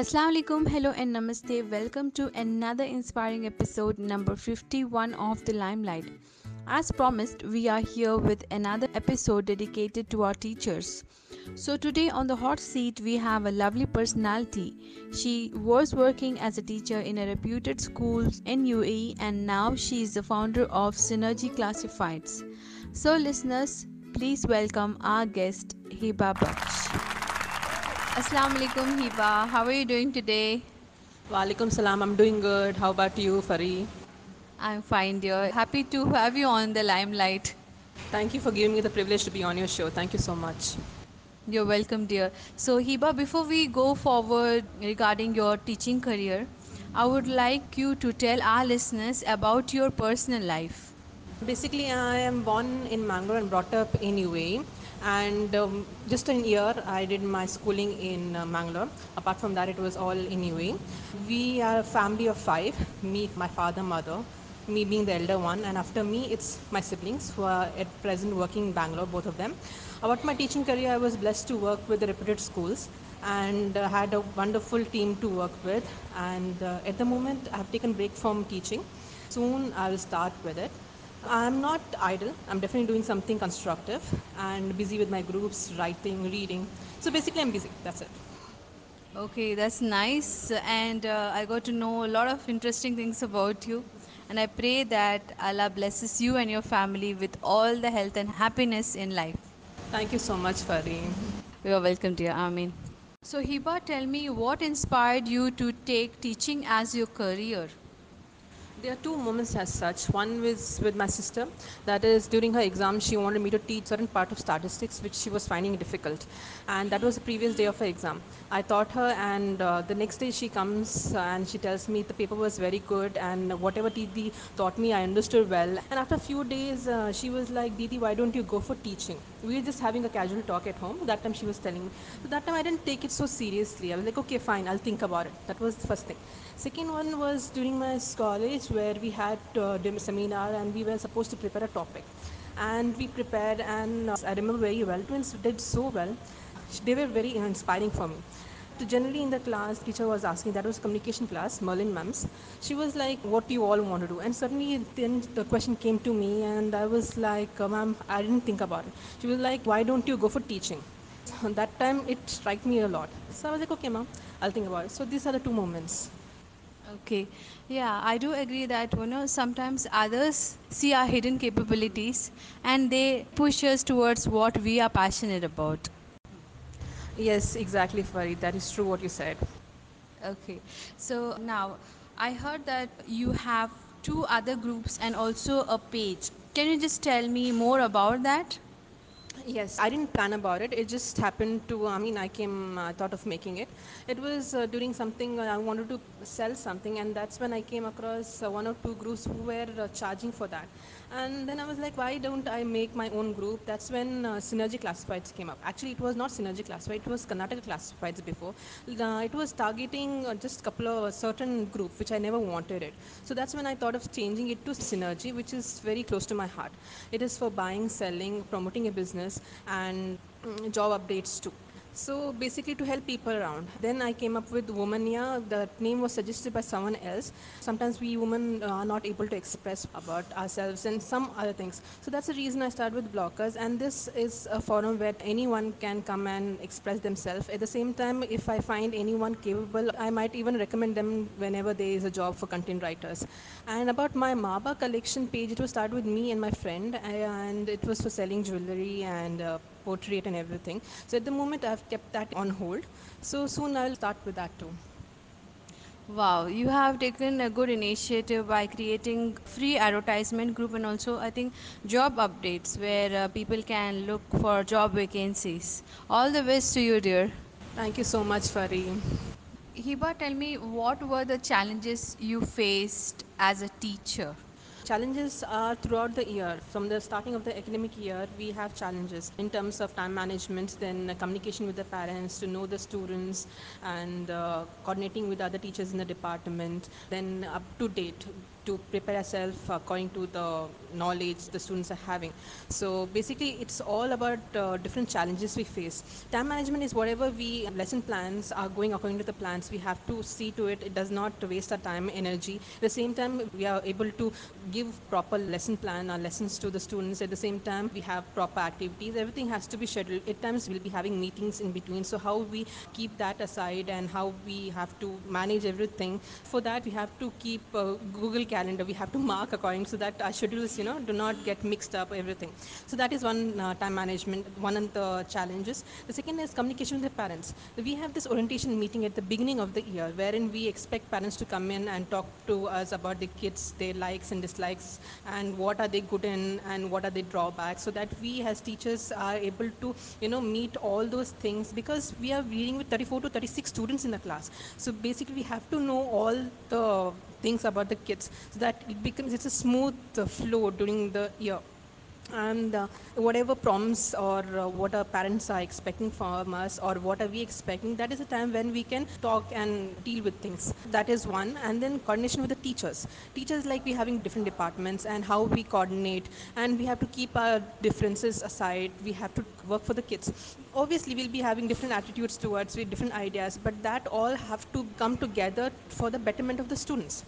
Assalamu alaikum, hello and namaste. Welcome to another inspiring episode number 51 of The Limelight. As promised, we are here with another episode dedicated to our teachers. So, today on the hot seat, we have a lovely personality. She was working as a teacher in a reputed school in UAE and now she is the founder of Synergy Classifieds. So, listeners, please welcome our guest, Hiba Baksh. Assalamu alaikum, Hiba. How are you doing today? Walaikum salam. I'm doing good. How about you, Fari? I'm fine, dear. Happy to have you on the limelight. Thank you for giving me the privilege to be on your show. Thank you so much. You're welcome, dear. So, Hiba, before we go forward regarding your teaching career, I would like you to tell our listeners about your personal life. Basically, I am born in Mangalore and brought up in UAE. And um, just in a year, I did my schooling in uh, Mangalore. Apart from that, it was all in UAE. We are a family of five me, my father, mother, me being the elder one. And after me, it's my siblings who are at present working in Bangalore, both of them. About my teaching career, I was blessed to work with the reputed schools and uh, had a wonderful team to work with. And uh, at the moment, I have taken break from teaching. Soon, I will start with it. I'm not idle. I'm definitely doing something constructive and busy with my groups, writing, reading. So basically, I'm busy. That's it. Okay, that's nice. And uh, I got to know a lot of interesting things about you. And I pray that Allah blesses you and your family with all the health and happiness in life. Thank you so much, Fari. You are welcome, dear. Amin. So, Hiba, tell me what inspired you to take teaching as your career? There are two moments as such. One was with my sister. That is, during her exam, she wanted me to teach certain part of statistics, which she was finding difficult. And that was the previous day of her exam. I taught her, and uh, the next day she comes and she tells me the paper was very good, and whatever Didi taught me, I understood well. And after a few days, uh, she was like, Didi, why don't you go for teaching? We were just having a casual talk at home. That time she was telling me. So that time I didn't take it so seriously. I was like, okay, fine, I'll think about it. That was the first thing. Second one was during my college where we had uh, a seminar and we were supposed to prepare a topic. And we prepared, and uh, I remember very well. Twins did so well. They were very inspiring for me. Generally in the class, teacher was asking, that was communication class, Merlin Mams. She was like, what do you all want to do? And suddenly then the question came to me and I was like, uh, ma'am, I didn't think about it. She was like, why don't you go for teaching? that time it struck me a lot. So I was like, okay, ma'am, I'll think about it. So these are the two moments. Okay, yeah, I do agree that you know sometimes others see our hidden capabilities and they push us towards what we are passionate about. Yes, exactly, Farid. That is true what you said. Okay, so now I heard that you have two other groups and also a page. Can you just tell me more about that? Yes, I didn't plan about it. It just happened to, I mean, I came, I thought of making it. It was uh, doing something, uh, I wanted to sell something, and that's when I came across uh, one or two groups who were uh, charging for that. And then I was like, why don't I make my own group? That's when uh, Synergy Classifieds came up. Actually, it was not Synergy Classified, it was Karnataka Classifieds before. It was targeting uh, just a couple of certain group, which I never wanted it. So that's when I thought of changing it to Synergy, which is very close to my heart. It is for buying, selling, promoting a business, and job updates too. So basically to help people around. Then I came up with Womania. The name was suggested by someone else. Sometimes we women are not able to express about ourselves and some other things. So that's the reason I started with bloggers. And this is a forum where anyone can come and express themselves. At the same time, if I find anyone capable, I might even recommend them whenever there is a job for content writers. And about my Maba collection page, it was started with me and my friend, and it was for selling jewelry and uh, portrait and everything. So at the moment, I've kept that on hold. So soon I'll start with that too. Wow, you have taken a good initiative by creating free advertisement group and also I think job updates where uh, people can look for job vacancies. All the best to you, dear. Thank you so much, Fari. Hiba, tell me what were the challenges you faced as a teacher? Challenges are throughout the year. From the starting of the academic year, we have challenges in terms of time management, then communication with the parents, to know the students, and uh, coordinating with other teachers in the department, then up to date to prepare ourselves according to the knowledge the students are having. So basically, it's all about uh, different challenges we face. Time management is whatever we lesson plans are going according to the plans. We have to see to it it does not waste our time, energy. At the same time, we are able to give proper lesson plan or lessons to the students. At the same time, we have proper activities. Everything has to be scheduled. At times, we'll be having meetings in between. So how we keep that aside and how we have to manage everything. For that, we have to keep uh, Google Calendar. We have to mark according so that our schedules, you know, do not get mixed up. Everything. So that is one uh, time management. One of the challenges. The second is communication with the parents. We have this orientation meeting at the beginning of the year, wherein we expect parents to come in and talk to us about the kids, their likes and dislikes, and what are they good in, and what are their drawbacks, so that we as teachers are able to, you know, meet all those things because we are dealing with 34 to 36 students in the class. So basically, we have to know all the things about the kids so that it becomes it's a smooth flow during the year and uh, whatever prompts or uh, what our parents are expecting from us or what are we expecting that is a time when we can talk and deal with things. That is one. And then coordination with the teachers. Teachers like we having different departments and how we coordinate. And we have to keep our differences aside. We have to work for the kids. Obviously we'll be having different attitudes towards with different ideas but that all have to come together for the betterment of the students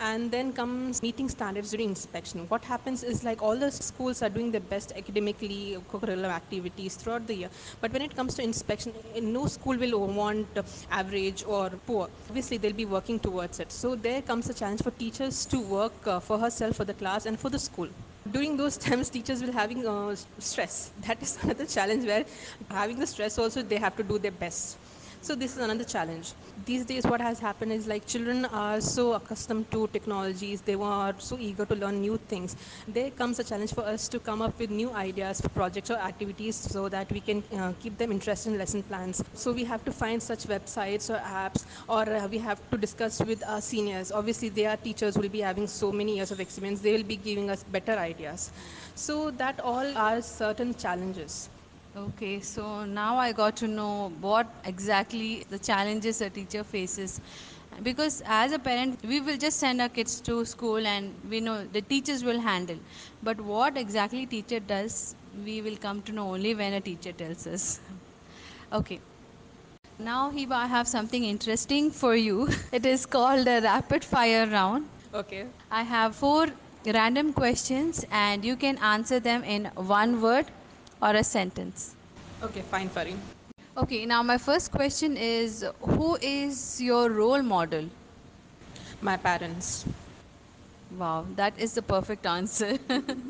and then comes meeting standards during inspection. What happens is like all the schools are doing their best academically, curriculum activities throughout the year. But when it comes to inspection, no school will want average or poor. Obviously, they'll be working towards it. So there comes a challenge for teachers to work uh, for herself, for the class, and for the school during those times teachers will having uh, stress that is another challenge where having the stress also they have to do their best so this is another challenge. These days what has happened is like children are so accustomed to technologies they are so eager to learn new things. There comes a challenge for us to come up with new ideas for projects or activities so that we can uh, keep them interested in lesson plans. So we have to find such websites or apps or uh, we have to discuss with our seniors. Obviously they are teachers will be having so many years of experience they will be giving us better ideas. So that all are certain challenges Okay, so now I got to know what exactly the challenges a teacher faces. Because as a parent, we will just send our kids to school and we know the teachers will handle. But what exactly teacher does, we will come to know only when a teacher tells us. Okay. Now, Hiba, I have something interesting for you. It is called a rapid fire round. okay I have four random questions and you can answer them in one word or a sentence. okay fine Fari. Okay, now my first question is Who is your role model? my parents Wow, that is the perfect answer.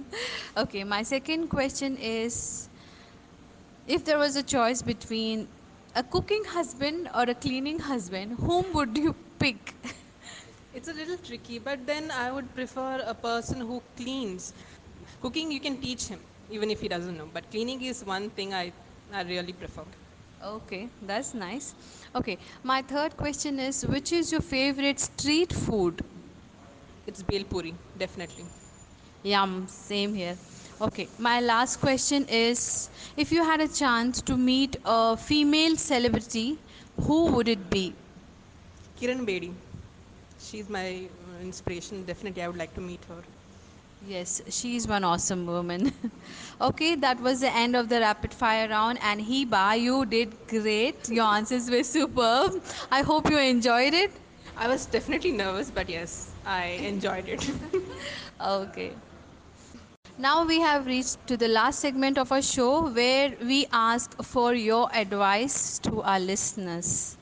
okay, my second question is If there was a choice between a cooking husband or a cleaning husband, whom would you pick? It's a little tricky, but then I would prefer a person who cleans. Cooking, you can teach him, even if he doesn't know. But cleaning is one thing I, I really prefer. okay, that's nice. Okay, my third question is Which is your favorite street food? It's Bel Puri, definitely. Yum, same here. Okay, my last question is if you had a chance to meet a female celebrity, who would it be? Kiran Bedi, she's my uh, inspiration. Definitely, I would like to meet her. Yes, she's one awesome woman. okay, that was the end of the rapid fire round, and Hiba, you did great. Your answers were superb. I hope you enjoyed it. I was definitely nervous, but yes, I enjoyed it. Okay. Now we have reached to the last segment of our show where we ask for your advice to our listeners.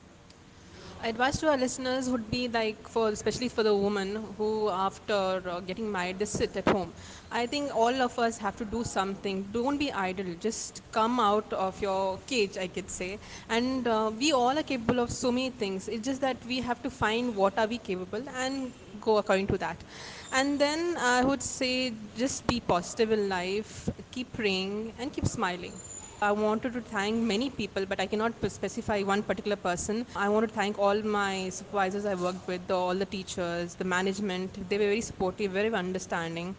Advice to our listeners would be like for especially for the woman who after uh, getting married they sit at home. I think all of us have to do something. Don't be idle. Just come out of your cage i could say. And uh, we all are capable of so many things. It's just that we have to find what are we capable and go according to that. And then i would say just be positive in life keep praying and keep smiling I wanted to thank many people, but I cannot specify one particular person. I want to thank all my supervisors I worked with, all the teachers, the management. They were very supportive, very understanding.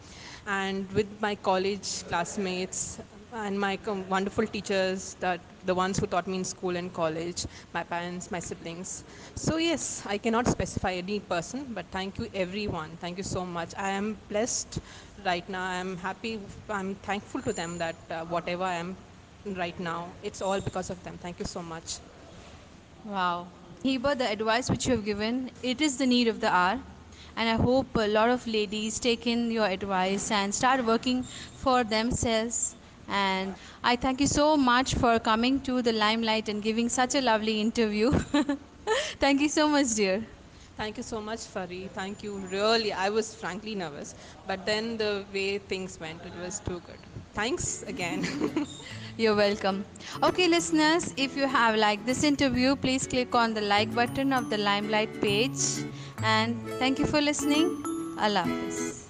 And with my college classmates, and my wonderful teachers that the ones who taught me in school and college my parents my siblings so yes i cannot specify any person but thank you everyone thank you so much i am blessed right now i am happy i'm thankful to them that uh, whatever i am right now it's all because of them thank you so much Wow. Hiba, the advice which you have given, it is the need of the hour. And I hope a lot of ladies take in your advice and start working for themselves. And I thank you so much for coming to the limelight and giving such a lovely interview. thank you so much, dear. Thank you so much, Fari. Thank you. Really, I was frankly nervous, but then the way things went, it was too good. Thanks again. You're welcome. Okay, listeners, if you have liked this interview, please click on the like button of the Limelight page. And thank you for listening. Allah Hafiz.